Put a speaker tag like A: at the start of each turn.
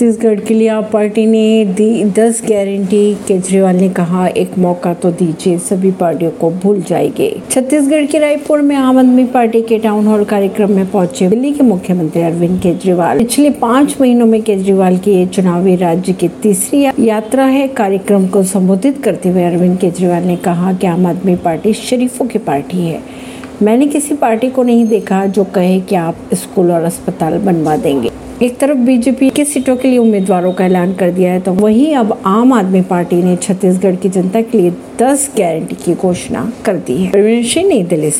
A: छत्तीसगढ़ के लिए आप पार्टी ने दी दस गारंटी केजरीवाल ने कहा, एक मौका तो दीजिए, सभी पार्टियों को भूल जाएँगे छत्तीसगढ़ के रायपुर में आम आदमी पार्टी के टाउन हॉल कार्यक्रम में पहुँचे दिल्ली के मुख्यमंत्री अरविंद केजरीवाल। पिछले पाँच महीनों में केजरीवाल की ये चुनावी राज्य की तीसरी यात्रा है। कार्यक्रम को संबोधित करते हुए अरविंद केजरीवाल ने कहा कि आम आदमी पार्टी शरीफों की पार्टी है। मैंने किसी पार्टी को नहीं देखा जो कहे कि आप स्कूल और अस्पताल बनवा देंगे। एक तरफ़ बीजेपी के सीटों के लिए उम्मीदवारों का ऐलान कर दिया है तो वहीं अब आम आदमी पार्टी ने छत्तीसगढ़ की जनता के लिए 10 गारंटी की घोषणा कर दी है। नई दिल्ली से।